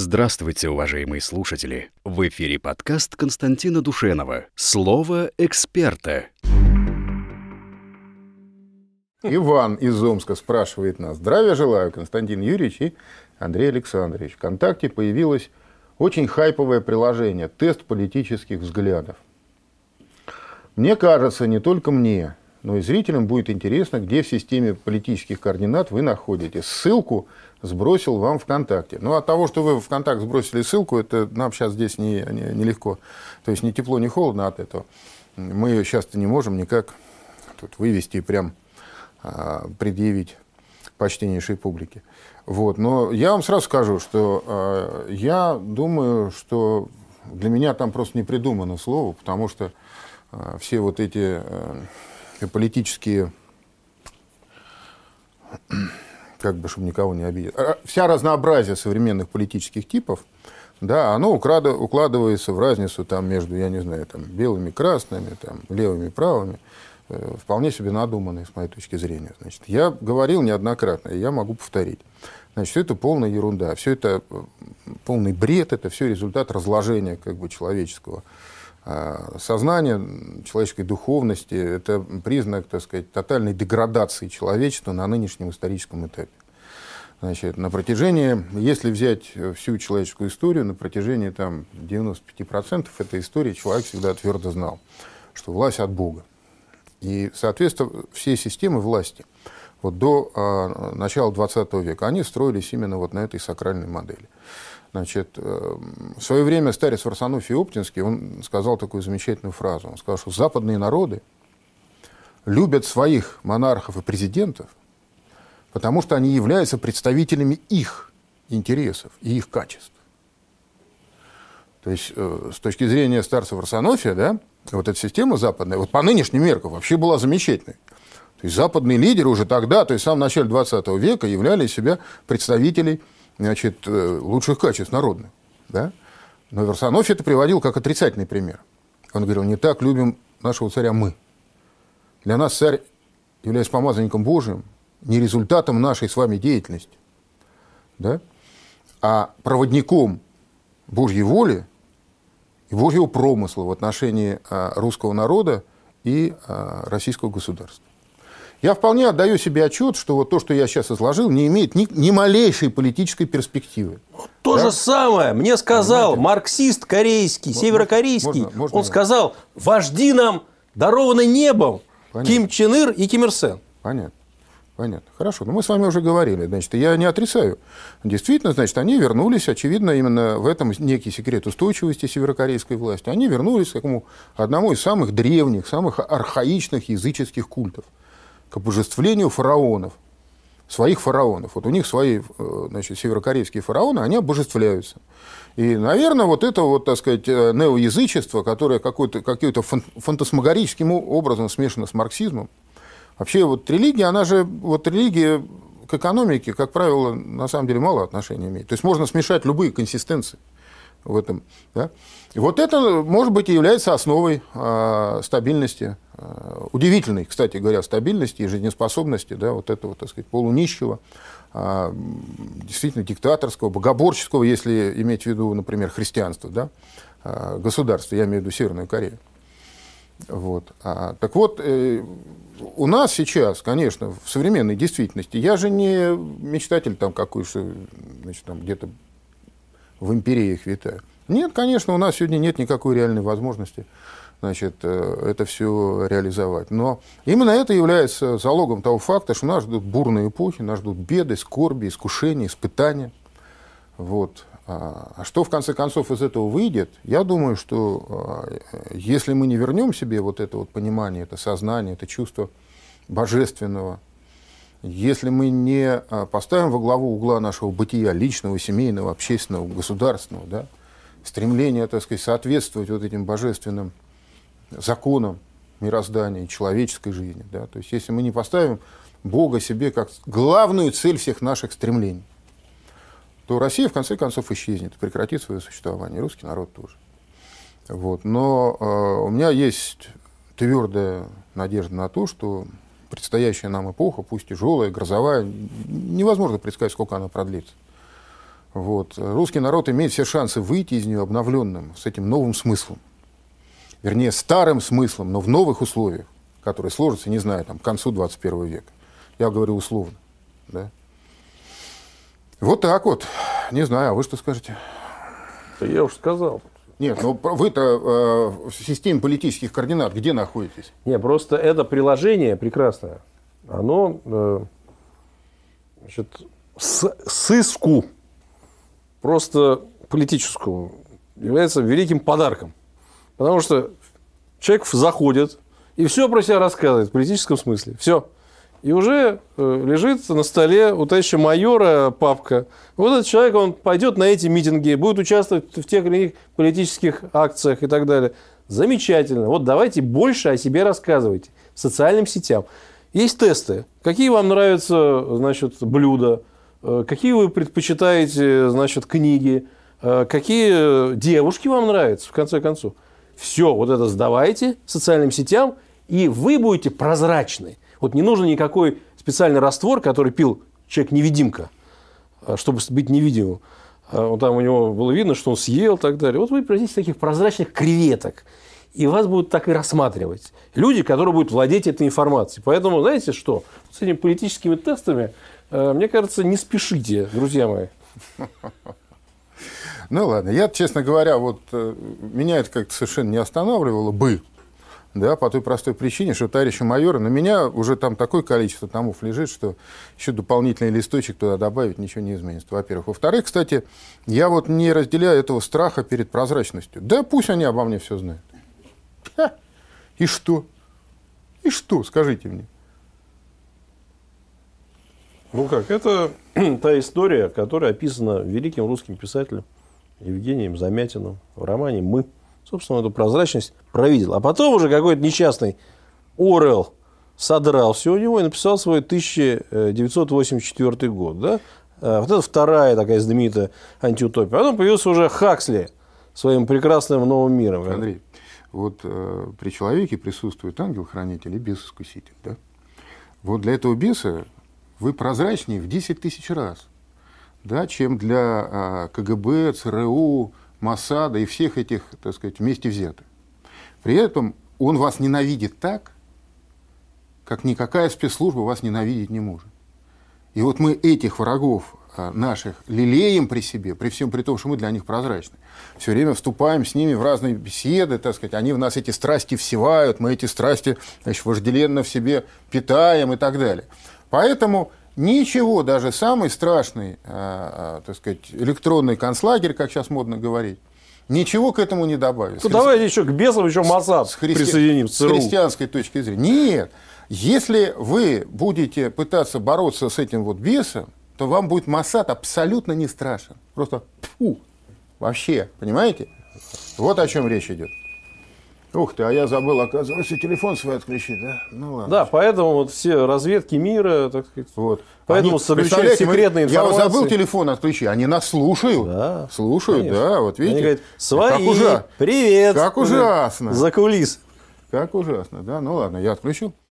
Здравствуйте, уважаемые слушатели! В эфире подкаст Константина Душенова «Слово эксперта». Иван из Омска спрашивает нас. Здравия желаю, Константин Юрьевич и Андрей Александрович. ВКонтакте появилось очень хайповое приложение «Тест политических взглядов». Мне кажется, не только мне, но и зрителям будет интересно, где в системе политических координат вы находитесь. Ссылку сбросил вам ВКонтакте. Ну, от того, что вы ВКонтакт сбросили ссылку, это нам сейчас здесь нелегко. Не, не, легко. То есть, ни тепло, ни холодно от этого. Мы ее сейчас-то не можем никак тут вывести и прям а, предъявить почтеннейшей публике. Вот. Но я вам сразу скажу, что а, я думаю, что для меня там просто не придумано слово, потому что а, все вот эти а, политические как бы, чтобы никого не обидеть. А, вся разнообразие современных политических типов, да, оно укладывается в разницу там между, я не знаю, там, белыми, красными, там, левыми, правыми, э, вполне себе надуманные, с моей точки зрения. Значит, я говорил неоднократно, и я могу повторить. Значит, все это полная ерунда, все это э, полный бред, это все результат разложения как бы, человеческого а, сознания, человеческой духовности. Это признак, так сказать, тотальной деградации человечества на нынешнем историческом этапе. Значит, на протяжении, если взять всю человеческую историю, на протяжении там, 95% этой истории человек всегда твердо знал, что власть от Бога. И, соответственно, все системы власти вот до э, начала 20 века, они строились именно вот на этой сакральной модели. Значит, э, в свое время старец Варсонофий Оптинский, он сказал такую замечательную фразу. Он сказал, что западные народы любят своих монархов и президентов, потому что они являются представителями их интересов и их качеств. То есть, э, с точки зрения старца Варсонофия, да, вот эта система западная, вот по нынешним меркам вообще была замечательной. То есть, западные лидеры уже тогда, то есть, в самом начале 20 века, являли себя представителей значит, э, лучших качеств народных. Да? Но Версанович это приводил как отрицательный пример. Он говорил, не так любим нашего царя мы. Для нас царь, являясь помазанником Божиим, не результатом нашей с вами деятельности, да? а проводником Божьей воли и Божьего промысла в отношении а, русского народа и а, российского государства. Я вполне отдаю себе отчет, что вот то, что я сейчас изложил, не имеет ни, ни малейшей политической перспективы. То да? же самое мне сказал Понимаете? марксист корейский, можно, северокорейский. Можно, можно, Он сказал, вожди нам дарованы небом Понятно. Ким Чен Ир и Ким Ир Сен. Понятно. Понятно. Хорошо. Но мы с вами уже говорили. Значит, я не отрицаю. Действительно, значит, они вернулись, очевидно, именно в этом некий секрет устойчивости северокорейской власти. Они вернулись к одному из самых древних, самых архаичных языческих культов к обожествлению фараонов, своих фараонов. Вот у них свои э, значит, северокорейские фараоны, они обожествляются. И, наверное, вот это вот, так сказать, э, неоязычество, которое какой-то, каким-то фантасмагорическим образом смешано с марксизмом. Вообще вот религия, она же, вот религия к экономике, как правило, на самом деле мало отношения имеет. То есть можно смешать любые консистенции в этом. Да? И вот это, может быть, и является основой э, стабильности удивительной, кстати говоря, стабильности и жизнеспособности да, вот этого, так сказать, полунищего, а, действительно диктаторского, богоборческого, если иметь в виду, например, христианство, да, а, государство, я имею в виду Северную Корею. Вот. А, так вот, э, у нас сейчас, конечно, в современной действительности, я же не мечтатель там какой, что значит, там где-то в империях витаю. Нет, конечно, у нас сегодня нет никакой реальной возможности значит, э, это все реализовать. Но именно это является залогом того факта, что нас ждут бурные эпохи, нас ждут беды, скорби, искушения, испытания. Вот. А, а что в конце концов из этого выйдет? Я думаю, что а, если мы не вернем себе вот это вот понимание, это сознание, это чувство божественного, если мы не а, поставим во главу угла нашего бытия личного, семейного, общественного, государственного, да, стремление, так сказать, соответствовать вот этим божественным законам мироздания человеческой жизни. Да? То есть если мы не поставим Бога себе как главную цель всех наших стремлений, то Россия в конце концов исчезнет, прекратит свое существование, русский народ тоже. Вот. Но э, у меня есть твердая надежда на то, что предстоящая нам эпоха, пусть тяжелая, грозовая, невозможно предсказать, сколько она продлится. Вот. Русский народ имеет все шансы выйти из нее обновленным, с этим новым смыслом. Вернее, старым смыслом, но в новых условиях, которые сложатся, не знаю, там, к концу 21 века. Я говорю условно. Да? Вот так вот. Не знаю, а вы что скажете? Я уж сказал. Нет, ну вы-то э, в системе политических координат где находитесь? Не, просто это приложение прекрасное. Оно э, значит, с, сыску просто политическому является великим подарком. Потому что человек заходит и все про себя рассказывает в политическом смысле. Все. И уже э, лежит на столе у товарища майора папка. Вот этот человек, он пойдет на эти митинги, будет участвовать в тех или иных политических акциях и так далее. Замечательно. Вот давайте больше о себе рассказывайте. Социальным сетям. Есть тесты. Какие вам нравятся значит, блюда? Э, какие вы предпочитаете значит, книги? Э, какие девушки вам нравятся, в конце концов? Все, вот это сдавайте социальным сетям, и вы будете прозрачны. Вот не нужен никакой специальный раствор, который пил человек-невидимка, а, чтобы быть невидимым. Вот там у него было видно, что он съел и так далее. Вот вы произведите таких прозрачных креветок, и вас будут так и рассматривать. Люди, которые будут владеть этой информацией. Поэтому, знаете что, с этими политическими тестами, мне кажется, не спешите, друзья мои. Ну ладно, я, честно говоря, вот э, меня это как-то совершенно не останавливало бы, да, по той простой причине, что товарища майора, на меня уже там такое количество томов лежит, что еще дополнительный листочек туда добавить ничего не изменится, во-первых. Во-вторых, кстати, я вот не разделяю этого страха перед прозрачностью. Да пусть они обо мне все знают. Ха! И что? И что, скажите мне? Ну как, это та история, которая описана великим русским писателем Евгением Замятиным в романе «Мы» собственно, эту прозрачность провидел. А потом уже какой-то несчастный Орел содрал все у него и написал свой 1984 год. Да? А вот это вторая такая знаменитая антиутопия. Потом появился уже Хаксли своим прекрасным новым миром. Андрей, вот э, при человеке присутствует ангел-хранитель и бес-искуситель. Да? Вот для этого беса вы прозрачнее в 10 тысяч раз, да, чем для э, КГБ, ЦРУ, Масада и всех этих, так сказать, вместе взятых. При этом он вас ненавидит так, как никакая спецслужба вас ненавидеть не может. И вот мы этих врагов а, наших лелеем при себе, при всем при том, что мы для них прозрачны. Все время вступаем с ними в разные беседы, так сказать, они в нас эти страсти всевают, мы эти страсти значит, вожделенно в себе питаем и так далее. Поэтому Ничего, даже самый страшный, э, э, так сказать, электронный концлагерь, как сейчас модно говорить, ничего к этому не добавит. Ну, давайте еще к бесам еще Моссад с христи... присоединим. С христианской точки зрения. Нет. Если вы будете пытаться бороться с этим вот бесом, то вам будет Моссад абсолютно не страшен. Просто фу, вообще, понимаете? Вот о чем речь идет. Ух ты, а я забыл, оказывается, телефон свой отключить, да? Ну ладно. Да, поэтому вот все разведки мира, так сказать, вот. Поэтому они, сообщают секретные информации. Я забыл телефон отключить, они нас слушают. Да, слушают, конечно. да, вот видите. Они говорят, свои, как ужа... привет. Как ужасно. За кулис. Как ужасно, да, ну ладно, я отключил.